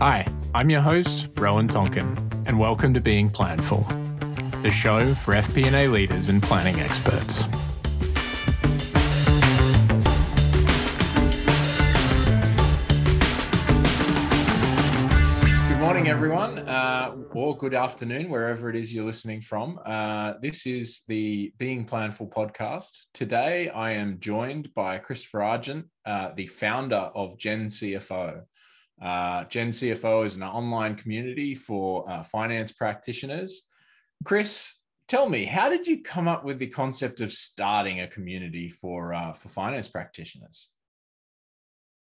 Hi, I'm your host, Rowan Tonkin, and welcome to Being Planful, the show for FP&A leaders and planning experts. Good morning, everyone, uh, or good afternoon, wherever it is you're listening from. Uh, this is the Being Planful podcast. Today, I am joined by Christopher Argent, uh, the founder of Gen CFO. Uh, Gen CFO is an online community for uh, finance practitioners. Chris, tell me, how did you come up with the concept of starting a community for uh, for finance practitioners?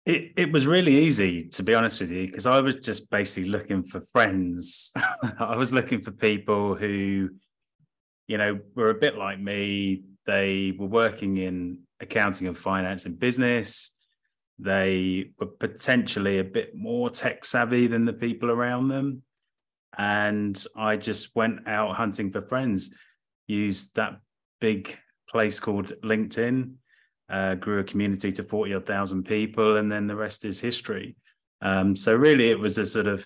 It it was really easy, to be honest with you, because I was just basically looking for friends. I was looking for people who, you know, were a bit like me. They were working in accounting and finance and business they were potentially a bit more tech savvy than the people around them. And I just went out hunting for friends, used that big place called LinkedIn, uh, grew a community to 40 odd thousand people, and then the rest is history. Um, so really, it was a sort of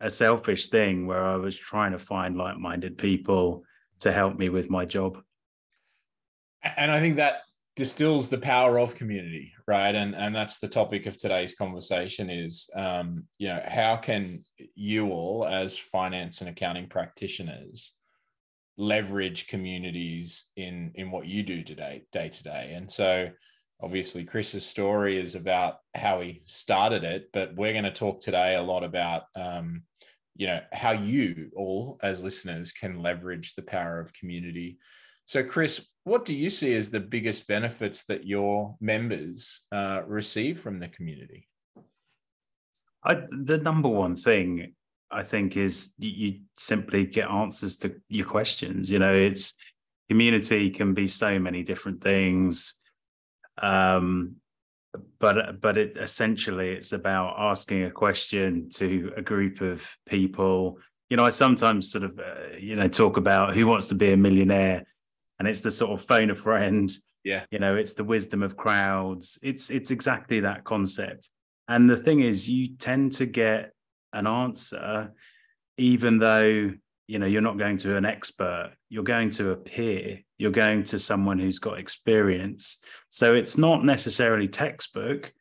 a selfish thing where I was trying to find like minded people to help me with my job. And I think that distills the power of community right? And and that's the topic of today's conversation is um, you know how can you all as finance and accounting practitioners leverage communities in in what you do today day to day? And so obviously chris's story is about how he started it but we're going to talk today a lot about um, you know how you all as listeners can leverage the power of community. So, Chris, what do you see as the biggest benefits that your members uh, receive from the community? I, the number one thing I think is you, simply get answers to your questions. You know, it's community can be so many different things. Um, but but it essentially it's about asking a question to a group of people you know i sometimes sort of uh, you know talk about who wants to be a millionaire and it's the sort of phone a friend. Yeah. You know it's the wisdom of crowds. It's it's exactly that concept. And the thing is you tend to get an answer even though you know you're not going to an expert. You're going to a peer. You're going to someone who's got experience. So it's not necessarily textbook.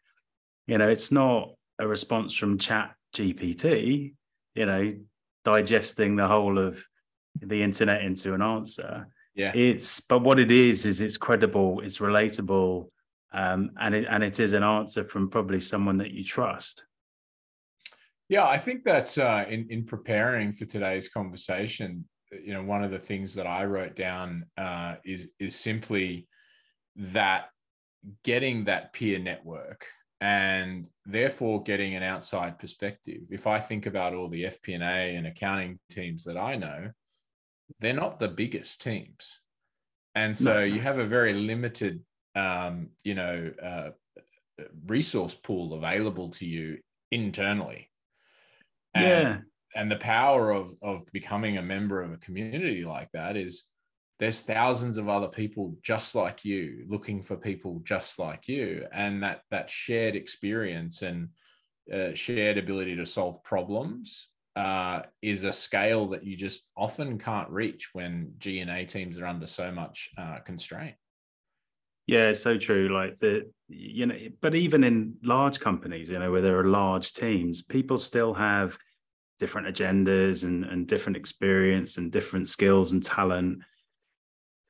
You know it's not a response from chat gpt you know digesting the whole of the internet into an answer yeah. It's but what it is is it's credible, it's relatable, um, and it and it is an answer from probably someone that you trust. Yeah, I think that uh, in in preparing for today's conversation, you know, one of the things that I wrote down uh, is is simply that getting that peer network and therefore getting an outside perspective. If I think about all the FP&A and accounting teams that I know, they're not the biggest teams. And so no. you have a very limited, um, you know, uh, resource pool available to you internally. And, yeah. And the power of, of becoming a member of a community like that is there's thousands of other people just like you looking for people just like you and that that shared experience and uh, shared ability to solve problems uh, is a scale that you just often can't reach when G and A teams are under so much uh, constraint. Yeah, so true. Like the you know, but even in large companies, you know, where there are large teams, people still have different agendas and and different experience and different skills and talent,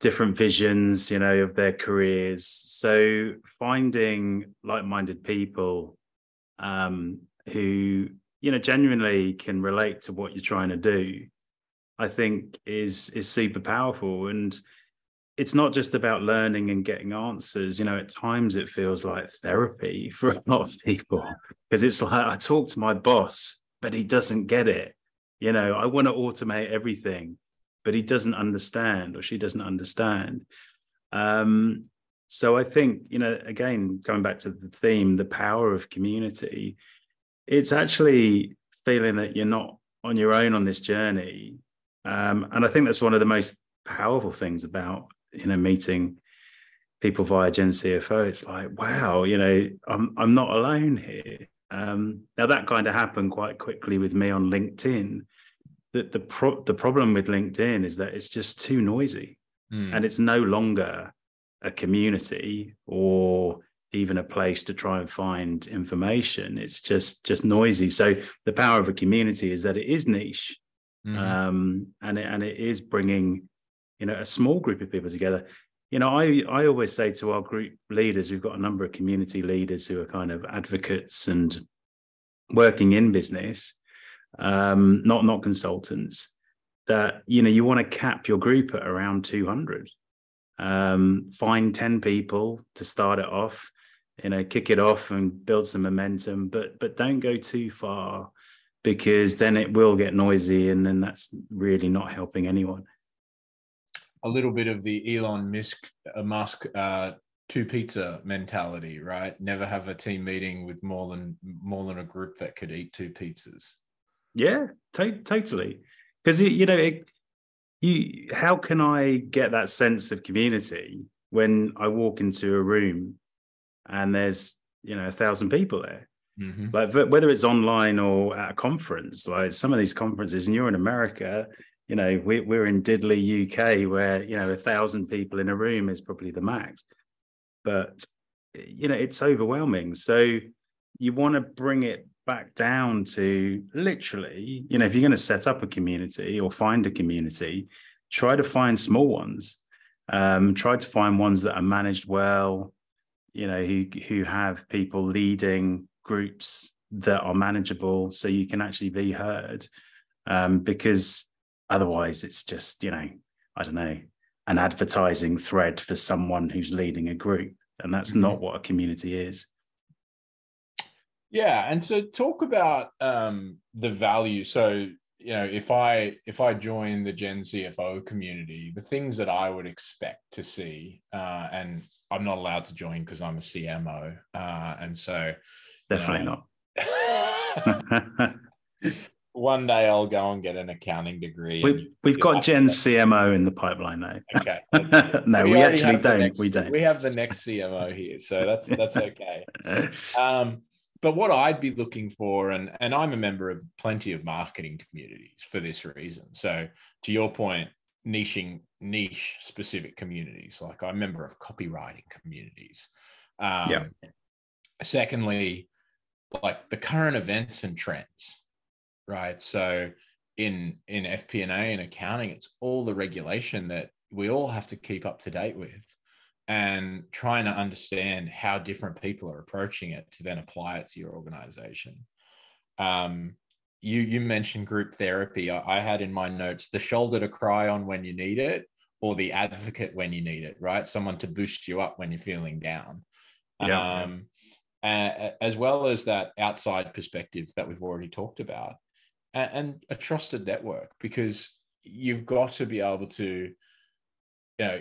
different visions, you know, of their careers. So finding like-minded people um, who you know genuinely can relate to what you're trying to do i think is is super powerful. And it's not just about learning and getting answers. You know at times it feels like therapy for a lot of people because it's like i talk to my boss but he doesn't get it. You know i want to automate everything but he doesn't understand or she doesn't understand. Um so i think you know again going back to the theme the power of community it's actually feeling that you're not on your own on this journey. Um, and I think that's one of the most powerful things about, you know, meeting people via Gen CFO. It's like, wow, you know, I'm I'm not alone here. Um, now that kind of happened quite quickly with me on LinkedIn. That the pro- the problem with LinkedIn is that it's just too noisy, mm. and it's no longer a community or even a place to try and find information. It's just just noisy. So the power of a community is that it is niche, mm-hmm. um, and it, and it is bringing you know a small group of people together. You know, I I always say to our group leaders, we've got a number of community leaders who are kind of advocates and working in business, um, not not consultants. That you know you want to cap your group at around two hundred um, find 10 people to start it off you know kick it off and build some momentum but but don't go too far because then it will get noisy and then that's really not helping anyone. A little bit of the elon musk uh, musk uh, two pizza mentality right? Never have a team meeting with more than more than a group that could eat two pizzas. Yeah to- totally. Because you know it, you how can i get that sense of community when i walk into a room and there's you know a thousand people there. Mm-hmm. like whether it's online or at a conference like some of these conferences and you're in america you know we, we're in diddley uk where you know a thousand people in a room is probably the max. But you know it's overwhelming. So you want to bring it back down to literally you know if you're going to set up a community or find a community try to find small ones. Um, try to find ones that are managed well you know who who have people leading groups that are manageable so you can actually be heard. Um, because otherwise it's just you know i don't know an advertising thread for someone who's leading a group and that's mm-hmm. not what a community is. Yeah and so talk about um, the value. So you know if i if i join the gen cfo community the things that i would expect to see uh, and i'm not allowed to join because i'm a cmo uh, and so definitely know, not. One day i'll go and get an accounting degree we've, we've got gen cmo in the pipeline now okay no we, we actually don't. Next, we don't. we have the next cmo here so that's that's okay. Um but what I'd be looking for, and and I'm a member of plenty of marketing communities for this reason. So to your point, niching niche specific communities, like I'm a member of copywriting communities. Um, yeah. Secondly, like the current events and trends, right? So in in FP&A and accounting, it's all the regulation that we all have to keep up to date with and trying to understand how different people are approaching it to then apply it to your organization. Um, you you mentioned group therapy. I, I, had in my notes the shoulder to cry on when you need it, or the advocate when you need it. Right, someone to boost you up when you're feeling down. Yeah. Um, as well as that outside perspective that we've already talked about, and, and a trusted network because you've got to be able to, you know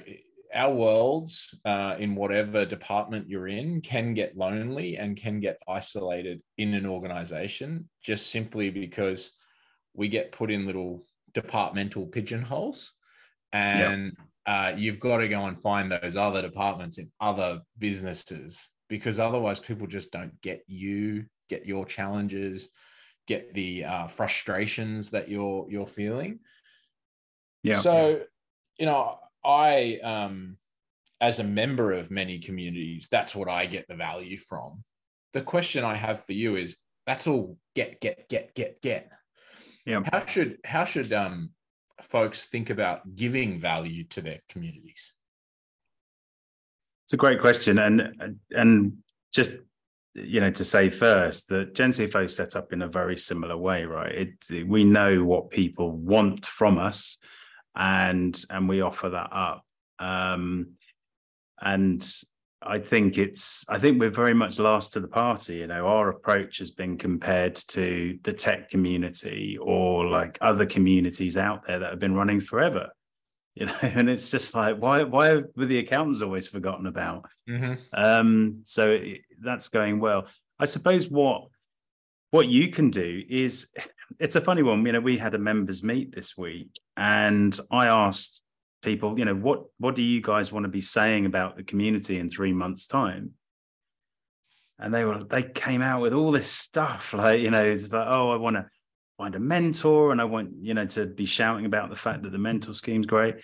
our worlds uh, in whatever department you're in can get lonely and can get isolated in an organization just simply because we get put in little departmental pigeonholes. And uh, you've got to go and find those other departments in other businesses because otherwise people just don't get you get your challenges get the uh, frustrations that you're you're feeling. Yeah. So you know I, um, as a member of many communities, that's what I get the value from. The question I have for you is that's all get, get, get, get, get. Yeah. How should how should um folks think about giving value to their communities? It's a great question, and and just you know to say first that Gen CFO is set up in a very similar way, right? It, we know what people want from us and and we offer that up. Um, and I think it's I think we're very much last to the party. You know, our approach has been compared to the tech community or like other communities out there that have been running forever. You know, and it's just like why why were the accountants always forgotten about? Mm-hmm. Um, so that's going well. I suppose what what you can do is it's a funny one. You know, we had a members meet this week, and I asked people, you know, what what do you guys want to be saying about the community in three months' time? and they were they came out with all this stuff like you know it's like oh i want to find a mentor and i want you know to be shouting about the fact that the mentor scheme's great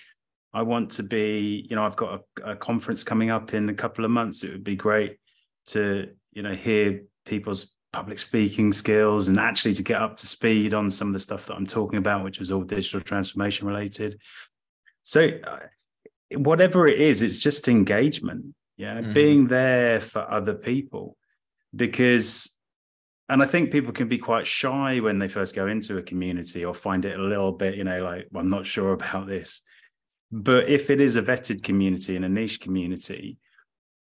i want to be you know i've got a, a conference coming up in a couple of months it would be great to you know hear people's public speaking skills and actually to get up to speed on some of the stuff that i'm talking about which was all digital transformation related so uh, whatever it is it's just engagement yeah mm-hmm. being there for other people because and I think people can be quite shy when they first go into a community or find it a little bit, you know, like, well, I'm not sure about this. But if it is a vetted community and a niche community,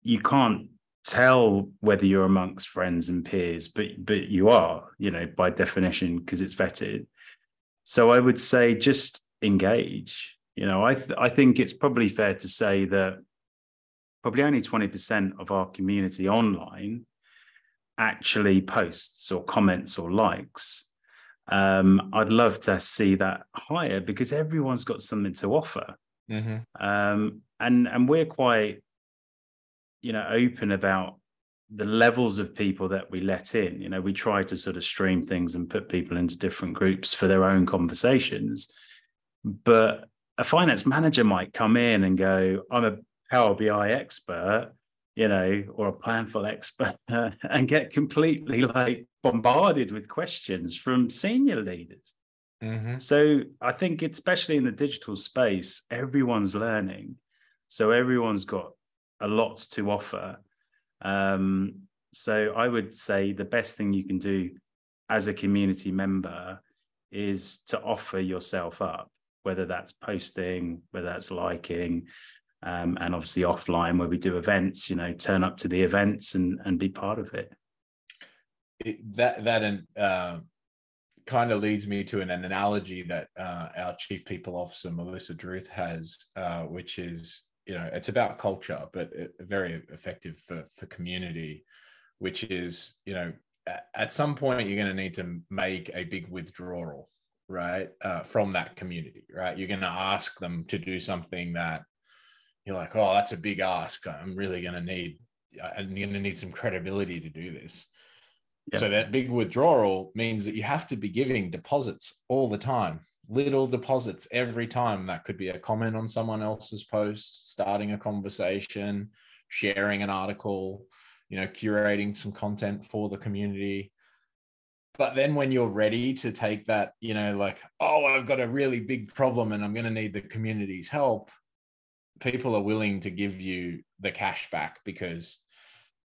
you can't tell whether you're amongst friends and peers, but but you are, you know, by definition, because it's vetted. So I would say just engage. You know, I th- I think it's probably fair to say that probably only 20% of our community online actually posts or comments or likes. Um, I'd love to see that higher because everyone's got something to offer. Mm-hmm. Um, and and we're quite, you know, open about the levels of people that we let in. You know, we try to sort of stream things and put people into different groups for their own conversations. But a finance manager might come in and go, I'm a Power BI expert you know, or a planful expert and get completely like bombarded with questions from senior leaders. Mm-hmm. So I think, especially in the digital space, everyone's learning. So everyone's got a lot to offer. Um, so I would say the best thing you can do as a community member is to offer yourself up, whether that's posting, whether that's liking, um, and obviously offline where we do events you know turn up to the events and and be part of it, it that that uh, kind of leads me to an, an analogy that uh, our chief people officer melissa druth has uh, which is you know it's about culture but very effective for for community which is you know at some point you're going to need to make a big withdrawal right uh, from that community right you're going to ask them to do something that you're like, oh, that's a big ask. I'm really going to need, I'm going to need some credibility to do this. So that big withdrawal means that you have to be giving deposits all the time, little deposits every time. That could be a comment on someone else's post, starting a conversation, sharing an article, you know, curating some content for the community. But then when you're ready to take that, you know, like, oh, I've got a really big problem and I'm going to need the community's help, people are willing to give you the cash back because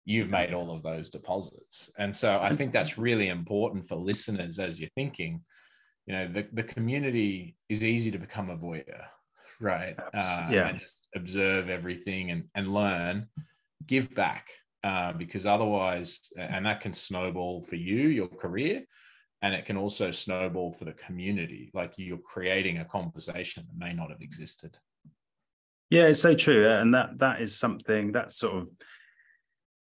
you've made all of those deposits. And so I think that's really important for listeners as you're thinking, you know, the, the community is easy to become a voyeur, right? Uh, yeah. And just observe everything and, and learn, give back. Uh, because otherwise, and that can snowball for you, your career, and it can also snowball for the community. Like you're creating a conversation that may not have existed. Yeah, it's so true, and that that is something that sort of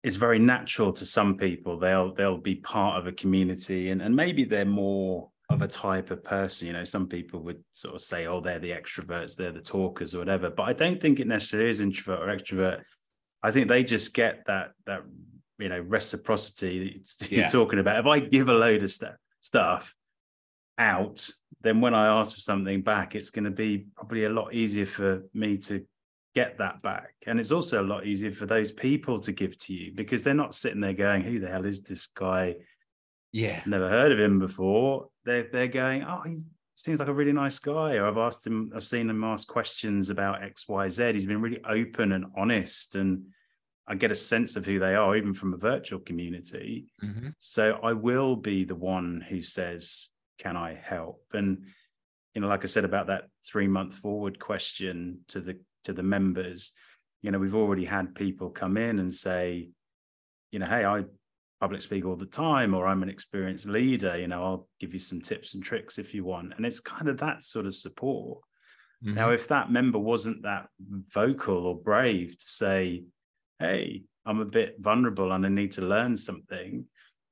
is very natural to some people. They'll they'll be part of a community, and and maybe they're more of a type of person. You know, some people would sort of say, "Oh, they're the extroverts, they're the talkers, or whatever." But I don't think it necessarily is introvert or extrovert. I think they just get that that you know reciprocity that you're yeah. talking about. If I give a load of stuff stuff out, then when I ask for something back, it's going to be probably a lot easier for me to get that back. And it's also a lot easier for those people to give to you because they're not sitting there going, Who the hell is this guy? Yeah. Never heard of him before. They're they're going, Oh, he seems like a really nice guy. Or I've asked him, I've seen him ask questions about XYZ. He's been really open and honest. And I get a sense of who they are, even from a virtual community. Mm-hmm. So I will be the one who says, Can I help? And you know, like I said about that three month forward question to the to the members you know we've already had people come in and say you know hey i public speak all the time or i'm an experienced leader you know i'll give you some tips and tricks if you want. And it's kind of that sort of support. Mm-hmm. now if that member wasn't that vocal or brave to say hey i'm a bit vulnerable and i need to learn something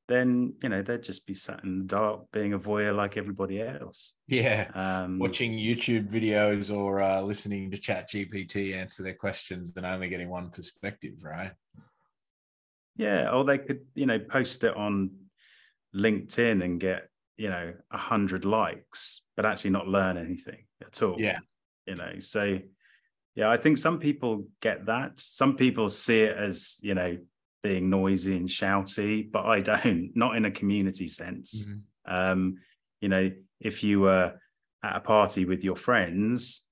then you know they'd just be sat in the dark being a voyeur like everybody else. Yeah. Um, watching youtube videos or uh, listening to chat gpt answer their questions and only getting one perspective right Yeah, or they could, you know, post it on LinkedIn and get, you know, a hundred likes, but actually not learn anything at all. Yeah. You know, so yeah, I think some people get that. Some people see it as, you know, being noisy and shouty, but I don't, not in a community sense. Mm-hmm. Um, you know, if you were at a party with your friends,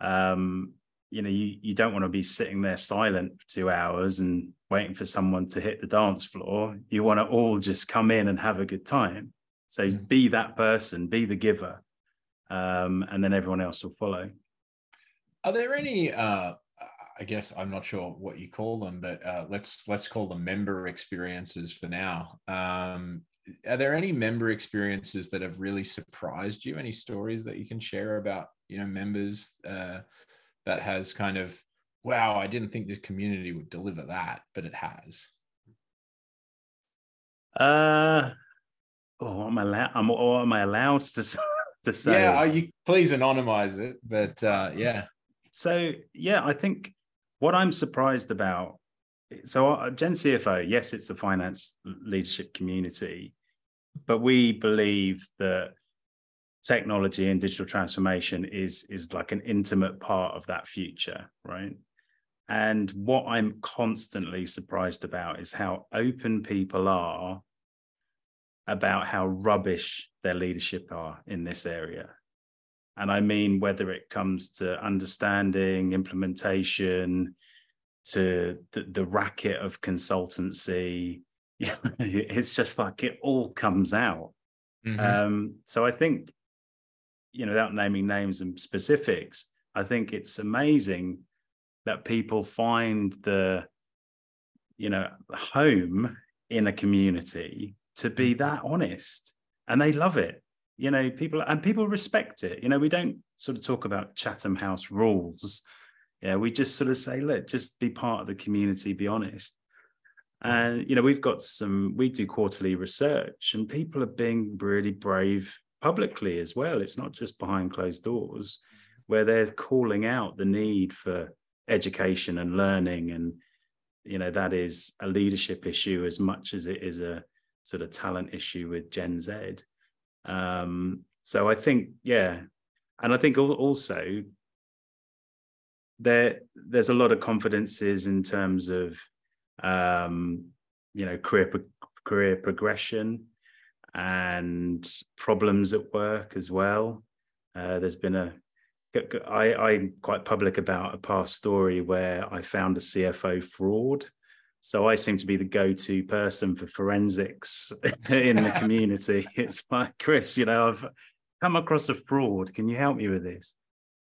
um, you know, you, you don't want to be sitting there silent for two hours and waiting for someone to hit the dance floor. You want to all just come in and have a good time. So mm-hmm. be that person, be the giver, um, and then everyone else will follow. Are there any? Uh, I guess I'm not sure what you call them, but uh, let's let's call them member experiences for now. Um, are there any member experiences that have really surprised you? Any stories that you can share about you know members uh, that has kind of wow, I didn't think this community would deliver that, but it has. Uh, oh, am I allowed? I'm, what am I allowed to to say? Yeah, you please anonymize it, but uh, yeah. So yeah, I think what I'm surprised about. So uh, Gen CFO, yes, it's a finance leadership community, but we believe that technology and digital transformation is is like an intimate part of that future, right? And what I'm constantly surprised about is how open people are about how rubbish their leadership are in this area. And I mean, whether it comes to understanding, implementation, to the, the racket of consultancy, it's just like it all comes out. Mm-hmm. Um, so I think, you know, without naming names and specifics, I think it's amazing that people find the, you know, home in a community to be mm-hmm. that honest. And they love it you know people and people respect it. You know we don't sort of talk about chatham house rules. Yeah we just sort of say look just be part of the community be honest. And you know we've got some we do quarterly research and people are being really brave publicly as well it's not just behind closed doors where they're calling out the need for education and learning and you know that is a leadership issue as much as it is a sort of talent issue with gen z. Um, so i think yeah and i think also there there's a lot of confidences in terms of um, you know career career progression and problems at work as well. Uh, there's been a I, I'm quite public about a past story where I found a CFO fraud. So I seem to be the go-to person for forensics in the community. It's like Chris, you know, I've come across a fraud. Can you help me with this?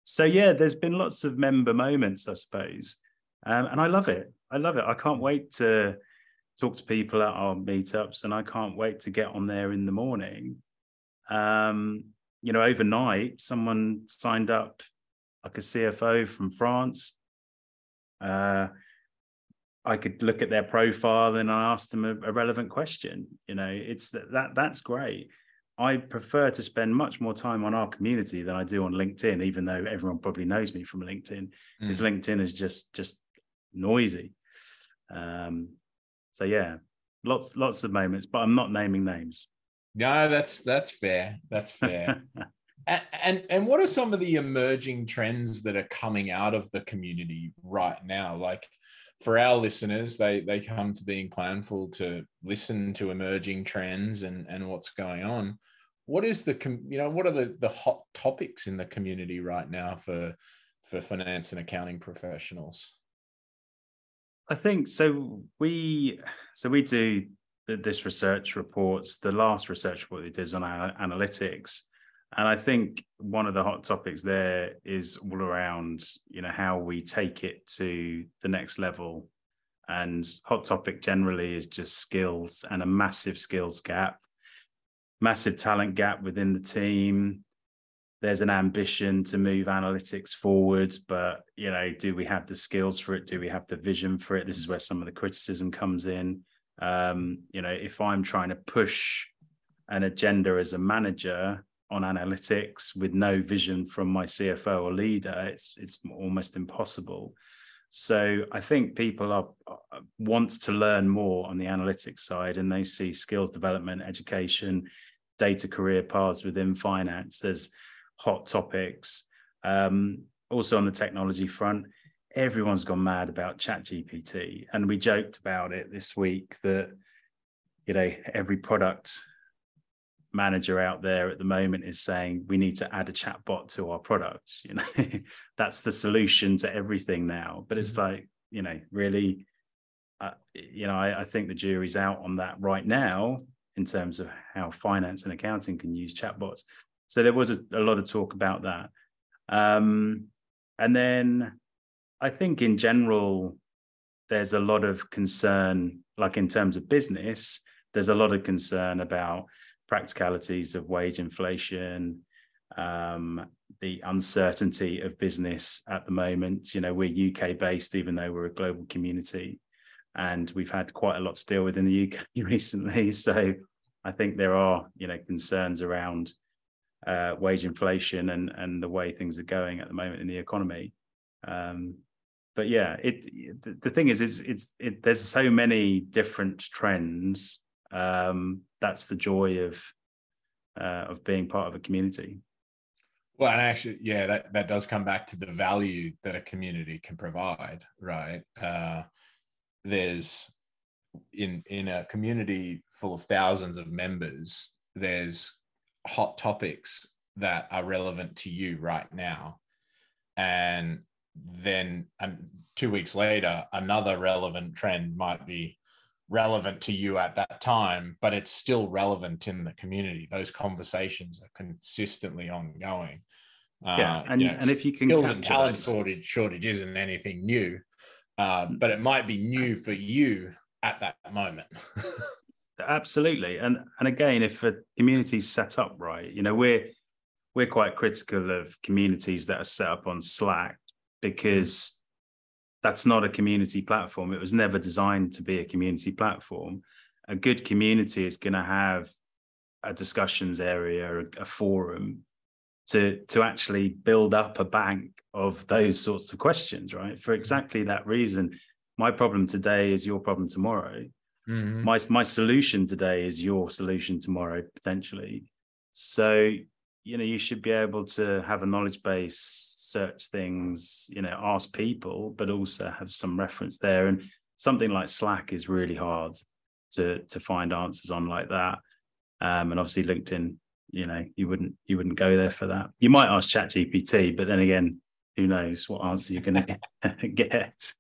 So yeah, there's been lots of member moments, I suppose, um, and I love it. I love it. I can't wait to talk to people at our meetups, and I can't wait to get on there in the morning. Um, you know, overnight, someone signed up like a CFO from France. Uh, I could look at their profile and I asked them a, a relevant question. You know, it's that, that that's great. I prefer to spend much more time on our community than I do on LinkedIn, even though everyone probably knows me from LinkedIn, because mm. LinkedIn is just just noisy. Um, so yeah, lots lots of moments, but I'm not naming names. No, that's that's fair. That's fair. and, and and what are some of the emerging trends that are coming out of the community right now? Like for our listeners, they they come to being planful to listen to emerging trends and and what's going on. What is the you know what are the the hot topics in the community right now for for finance and accounting professionals? I think so. We so we do this research reports. The last research report we did is on our analytics, and I think one of the hot topics there is all around you know how we take it to the next level. And hot topic generally is just skills and a massive skills gap, massive talent gap within the team there's an ambition to move analytics forward but you know do we have the skills for it? Do we have the vision for it? This is where some of the criticism comes in. Um, you know if i'm trying to push an agenda as a manager on analytics with no vision from my cfo or leader it's it's almost impossible. So I think people are wants to learn more on the analytics side, and they see skills development, education, data career paths within finance as hot topics. Um, also on the technology front, everyone's gone mad about ChatGPT, and we joked about it this week that you know every product manager out there at the moment is saying we need to add a chatbot to our products you know that's the solution to everything now but it's mm-hmm. like you know really uh, you know I, I, think the jury's out on that right now in terms of how finance and accounting can use chatbots so there was a, a lot of talk about that um, and then I think in general, there's a lot of concern, like in terms of business, there's a lot of concern about practicalities of wage inflation, um, the uncertainty of business at the moment. You know, we're UK based, even though we're a global community, and we've had quite a lot to deal with in the UK recently. So I think there are, you know, concerns around uh, wage inflation and and the way things are going at the moment in the economy. Um, but yeah, it the, the thing is, it's it's it, there's so many different trends. Um, that's the joy of uh, of being part of a community. Well, and actually, yeah, that that does come back to the value that a community can provide, right? Uh, there's in in a community full of thousands of members, there's hot topics that are relevant to you right now, and then um, two weeks later, another relevant trend might be relevant to you at that time, but it's still relevant in the community. Those conversations are consistently ongoing. Yeah, uh, and, you know, and if you can skills and talent shortage shortage isn't anything new, uh, but it might be new for you at that moment. Absolutely, and and again, if a community's set up right, you know, we're we're quite critical of communities that are set up on Slack because that's not a community platform. It was never designed to be a community platform. A good community is going to have a discussions area, a, forum to to actually build up a bank of those sorts of questions, right? For exactly that reason. My problem today is your problem tomorrow. Mm-hmm. My my solution today is your solution tomorrow, potentially. So, you know, you should be able to have a knowledge base search things, you know, ask people, but also have some reference there. And something like Slack is really hard to to find answers on like that. Um, and obviously LinkedIn, you know, you wouldn't you wouldn't go there for that. You might ask ChatGPT, but then again, who knows what answer you're going to get.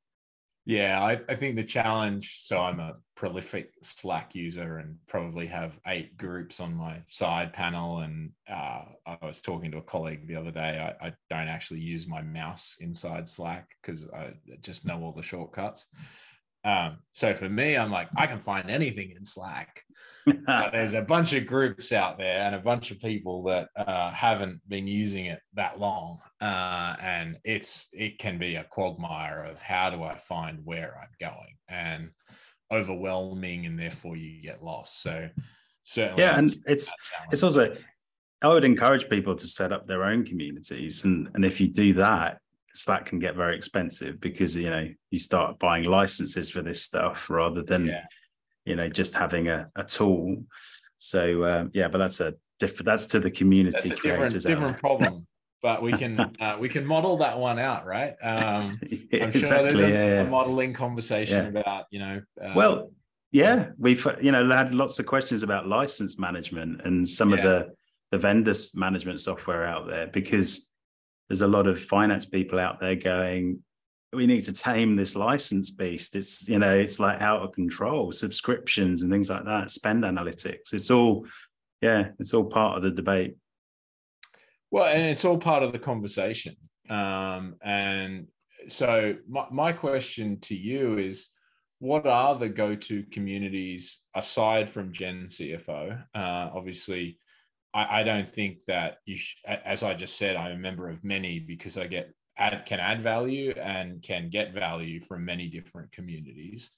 Yeah, I, I, think the challenge. So I'm a prolific Slack user and probably have eight groups on my side panel. And uh, I was talking to a colleague the other day. I, I don't actually use my mouse inside Slack because I just know all the shortcuts. Um, so for me, I'm like, I can find anything in Slack. But there's a bunch of groups out there and a bunch of people that uh, haven't been using it that long, uh, and it's it can be a quagmire of how do I find where I'm going and overwhelming, and therefore you get lost. So certainly, yeah, and it's it's also I would encourage people to set up their own communities, and and if you do that, Slack can get very expensive because you know you start buying licenses for this stuff rather than yeah. You know just having a, a tool. So um, yeah, but that's a different. That's to the community that's a different, different problem. but we can uh, we can model that one out, right? Um, yeah, I'm sure exactly, there's a, yeah, a, modeling conversation about you know. Uh, well, yeah, we've you know had lots of questions about license management and some of the the vendor management software out there because there's a lot of finance people out there going, we need to tame this license beast. It's, you know, it's like out of control, subscriptions and things like that, spend analytics. It's all, yeah, it's all part of the debate. Well, and it's all part of the conversation. Um, and so my, my question to you is, what are the go-to communities aside from Gen CFO? Uh, obviously, I, I don't think that you, sh- as I just said, I'm a member of many because I get add, can add value and can get value from many different communities.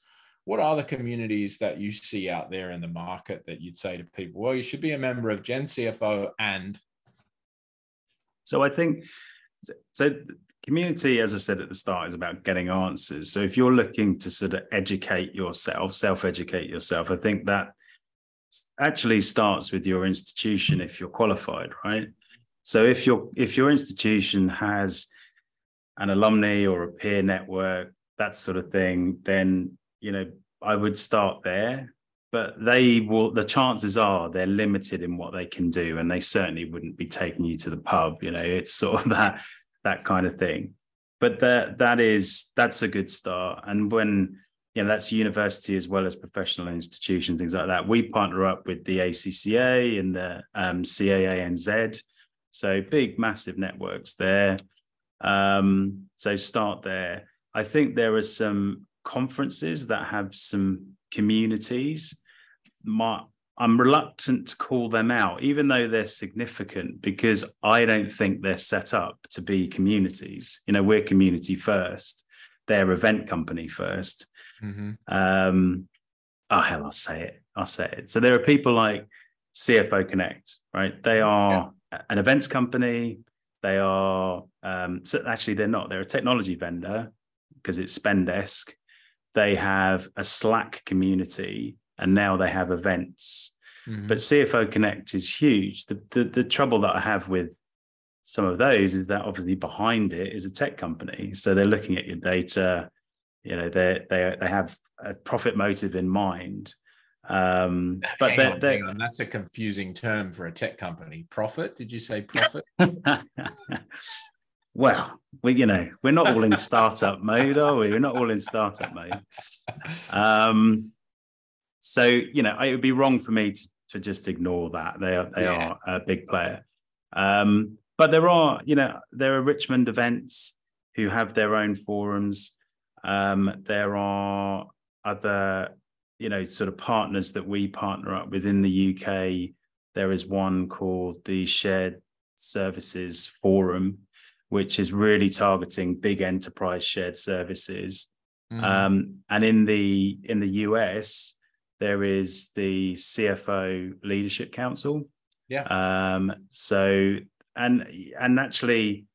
What are the communities that you see out there in the market that you'd say to people, well, you should be a member of Gen CFO and? So I think so community, as I said at the start, is about getting answers. So if you're looking to sort of educate yourself, self-educate yourself, I think that actually starts with your institution if you're qualified, right? So if your if your institution has an alumni or a peer network, that sort of thing, then you know I would start there. But they will. The chances are they're limited in what they can do, and they certainly wouldn't be taking you to the pub. You know, it's sort of that that kind of thing. But that that is that's a good start. And when you know that's university as well as professional institutions, things like that. We partner up with the ACCA and the um, CAANZ, so big, massive networks there. Um, so start there. I think there are some conferences that have some communities. My I'm reluctant to call them out, even though they're significant, because I don't think they're set up to be communities. You know, we're community first, they're event company 1st mm-hmm. um, oh, hell, I'll say it. I'll say it. So there are people like CFO Connect, right? They are yeah. an events company. They are, um, so actually, they're not. They're a technology vendor because it's Spendesk. They have a Slack community and now they have events. Mm-hmm. But CFO Connect is huge. The, the, the trouble that I have with some of those is that obviously behind it is a tech company, so they're looking at your data. You know, they they they have a profit motive in mind. Um, but hang on, hang on. that's a confusing term for a tech company. Profit? Did you say profit? well, we you know we're not all in startup mode, are we? We're not all in startup mode. Um, so you know, it would be wrong for me to, to just ignore that. They are they yeah. are a big player. Um, but there are, you know, there are Richmond events who have their own forums. Um, there are other, you know, sort of partners that we partner up with in the UK. There is one called the Shared Services Forum, which is really targeting big enterprise shared services. Mm. Um, and in the in the US, there is the CFO Leadership Council. Yeah. Um, so and and actually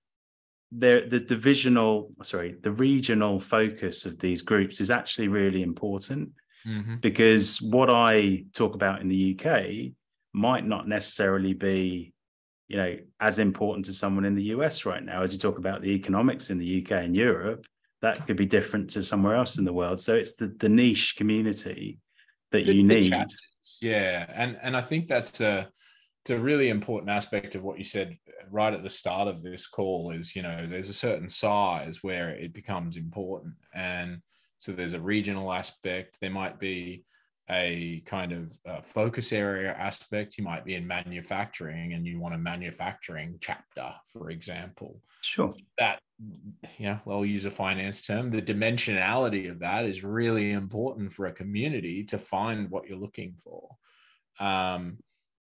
the the divisional sorry the regional focus of these groups is actually really important mm-hmm. because what I talk about in the UK might not necessarily be you know as important to someone in the US right now as you talk about the economics in the UK and Europe that could be different to somewhere else in the world so it's the the niche community that the, you need. Yeah, and and I think that's a it's a really important aspect of what you said right at the start of this call. Is you know there's a certain size where it becomes important, and so there's a regional aspect. There might be a kind of uh, focus area aspect. You might be in manufacturing and you want a manufacturing chapter, for example. Sure. That, you know, well, use a finance term. The dimensionality of that is really important for a community to find what you're looking for. Um,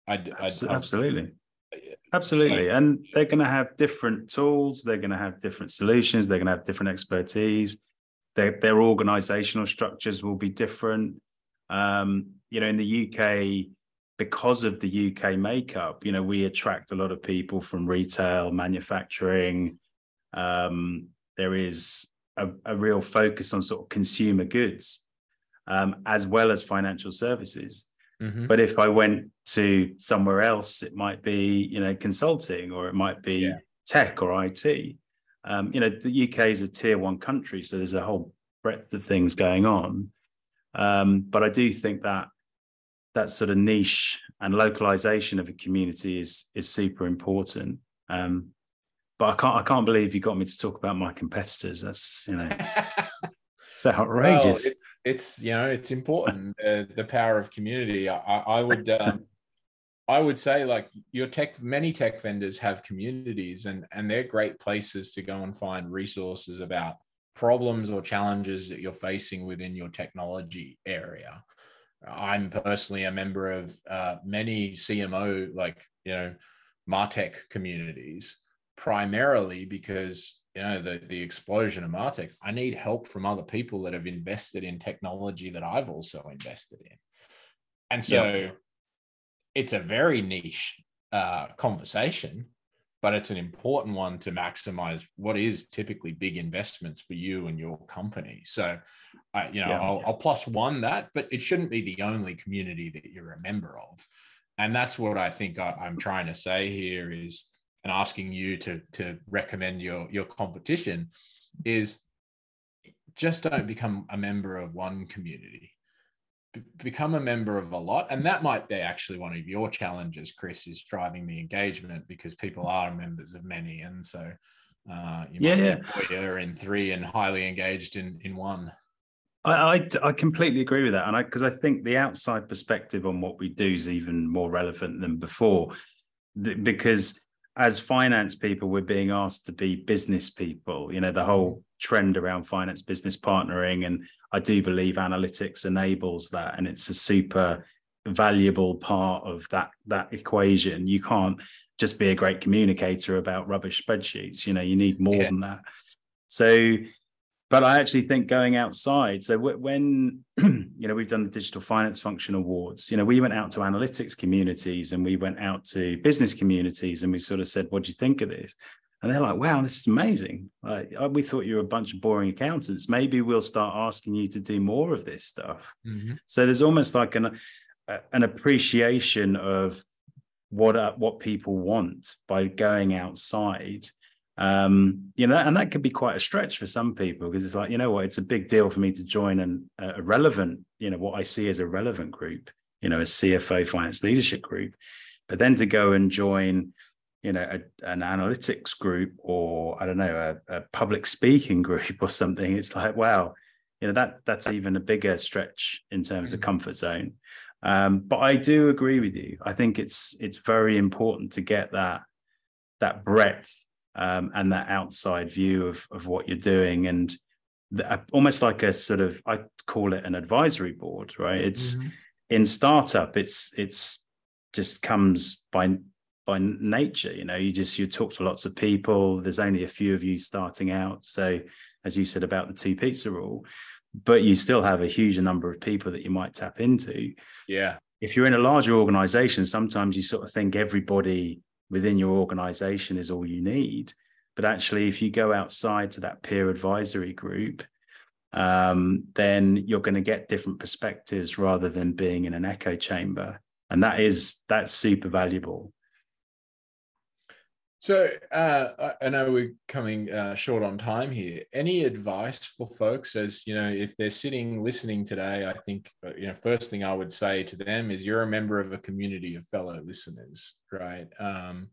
I'd, absolutely. I'd, absolutely. Absolutely. And they're going to have different tools. They're going to have different solutions. They're going to have different expertise. Their, their organizational structures will be different um, you know, in the UK, because of the UK makeup, you know, we attract a lot of people from retail, manufacturing. Um, there is a, a, real focus on sort of consumer goods um, as well as financial services. Mm-hmm. But if I went to somewhere else, it might be, you know, consulting or it might be yeah. tech or IT. Um, you know, the UK is a tier one country, so there's a whole breadth of things going on. Um, but I do think that that sort of niche and localization of a community is is super important. Um, but I can't I can't believe you got me to talk about my competitors. That's you know it's outrageous. Well, it's, it's, you know it's important uh, the power of community. I, I would um, I would say like your tech many tech vendors have communities and and they're great places to go and find resources about problems or challenges that you're facing within your technology area. I'm personally a member of uh, many CMO, like, you know, Martech communities, primarily because, you know, the, the explosion of Martech, I need help from other people that have invested in technology that I've also invested in. And so yeah. It's a very niche uh, conversation, but it's an important one to maximize what is typically big investments for you and your company. So, I, you know, yeah. I'll, I'll plus one that, but it shouldn't be the only community that you're a member of. And that's what I think I, I'm trying to say here is, and asking you to to recommend your your competition is just don't become a member of one community become a member of a lot and that might be actually one of your challenges chris is driving the engagement because people are members of many and so uh, you yeah, yeah. in three and highly engaged in in one I, I, I completely agree with that and i because i think the outside perspective on what we do is even more relevant than before because as finance people, we're being asked to be business people. You know, the whole trend around finance business partnering. And I do believe analytics enables that. And it's a super valuable part of that that equation. You can't just be a great communicator about rubbish spreadsheets. You know, you need more yeah. than that. So but I actually think going outside. So when you know we've done the digital finance function awards, you know we went out to analytics communities and we went out to business communities and we sort of said, "What do you think of this?" And they're like, "Wow, this is amazing! Like, uh, we thought you were a bunch of boring accountants. Maybe we'll start asking you to do more of this stuff." Mm-hmm. So there's almost like an an appreciation of what uh, what people want by going outside um, you know, and that could be quite a stretch for some people because it's like, you know what, it's a big deal for me to join an, a relevant, you know, what I see as a relevant group, you know, a CFO finance leadership group. But then to go and join, you know, a, an analytics group or I don't know, a, a public speaking group or something, it's like, wow, you know, that that's even a bigger stretch in terms of mm. comfort zone. Um, but I do agree with you. I think it's it's very important to get that that breadth um, and that outside view of of what you're doing and the, almost like a sort of I call it an advisory board, right? It's mm-hmm. in startup, it's it's just comes by by nature you know you just you talk to lots of people there's only a few of you starting out so as you said about the two pizza rule but you still have a huge number of people that you might tap into yeah if you're in a larger organization sometimes you sort of think everybody within your organization is all you need. But actually, if you go outside to that peer advisory group, um, then you're going to get different perspectives rather than being in an echo chamber. And that is that's super valuable. So uh, I know we're coming uh, short on time here. Any advice for folks as you know, if they're sitting listening today? I think uh, you know, first thing I would say to them is you're a member of a community of fellow listeners, right? Um,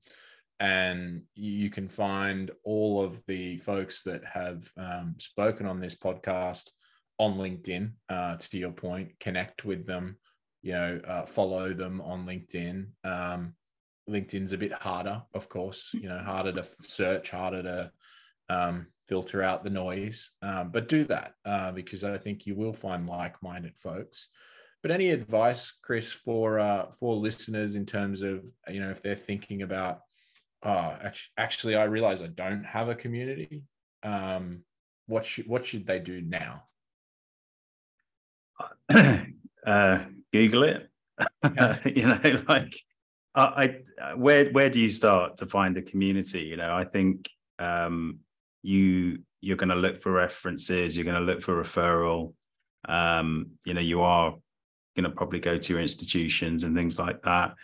and you can find all of the folks that have um, spoken on this podcast on LinkedIn. Uh, to your point, connect with them. You know, uh, follow them on LinkedIn. Um, LinkedIn's a bit harder, of course, you know, harder to search, harder to um, filter out the noise. Um, but do that uh, because I think you will find like-minded folks. But any advice, Chris, for uh, for listeners in terms of you know if they're thinking about, oh, actually, I realize I don't have a community. Um, what should what should they do now? Uh, Google it. Yeah. you know, like I, where where do you start to find a community? You know, I think um, you you're going to look for references. You're going to look for referral. Um, you know, you are going to probably go to your institutions and things like that.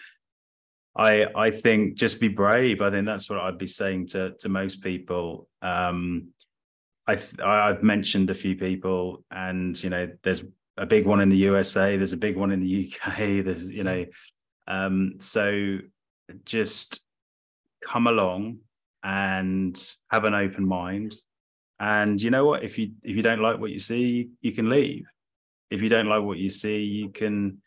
I I think just be brave. I think that's what I'd be saying to to most people. Um, I I've mentioned a few people, and you know, there's a big one in the USA. There's a big one in the UK. There's you know, um, so just come along and have an open mind. And you know what? If you if you don't like what you see, you can leave. If you don't like what you see, you can,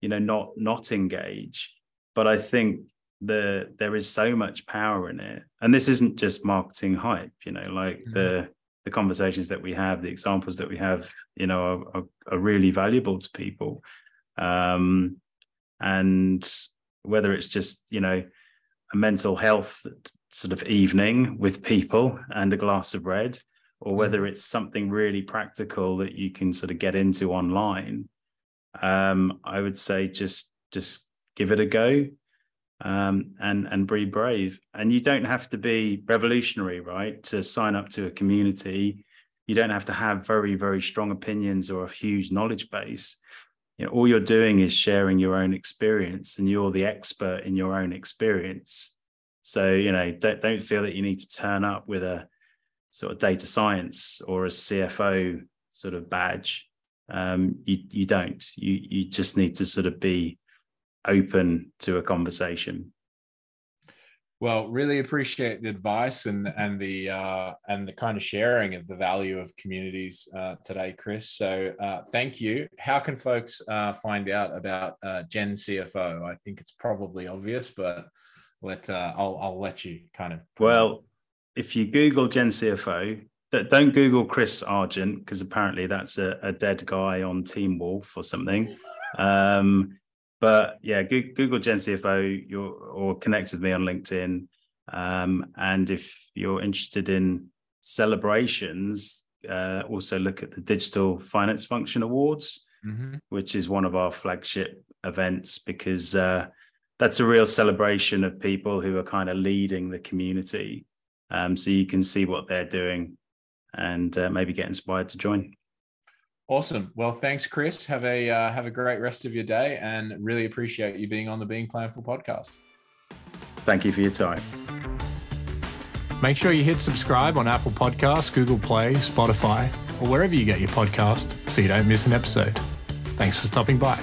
you know, not not engage. But I think the there is so much power in it. And this isn't just marketing hype, you know, like mm-hmm. the the conversations that we have, the examples that we have, you know, are, are, are really valuable to people. Um, and whether it's just you know a mental health sort of evening with people and a glass of red or whether mm. it's something really practical that you can sort of get into online um, i would say just just give it a go um, and and be brave. And you don't have to be revolutionary, right, to sign up to a community. You don't have to have very very strong opinions or a huge knowledge base. You know, all you're doing is sharing your own experience, and you're the expert in your own experience. So you know, don't don't feel that you need to turn up with a sort of data science or a CFO sort of badge. Um, you you don't. You you just need to sort of be open to a conversation. Well, really appreciate the advice and and the uh, and the kind of sharing of the value of communities uh, today, Chris. So uh, thank you. How can folks uh, find out about uh, GenCFO? I think it's probably obvious, but let uh, I'll I'll let you kind of. Well, if you Google GenCFO, don't Google Chris Argent because apparently that's a, a, dead guy on Teen Wolf or something. Um, but yeah, Google GenCFO or connect with me on LinkedIn. Um, and if you're interested in celebrations, uh, also look at the Digital Finance Function Awards, mm-hmm. which is one of our flagship events because uh, that's a real celebration of people who are kind of leading the community. Um, so you can see what they're doing and uh, maybe get inspired to join. Awesome. Well, thanks, Chris. Have a uh, have a great rest of your day, and really appreciate you being on the Being Planful podcast. Thank you for your time. Make sure you hit subscribe on Apple Podcasts, Google Play, Spotify, or wherever you get your podcast, so you don't miss an episode. Thanks for stopping by.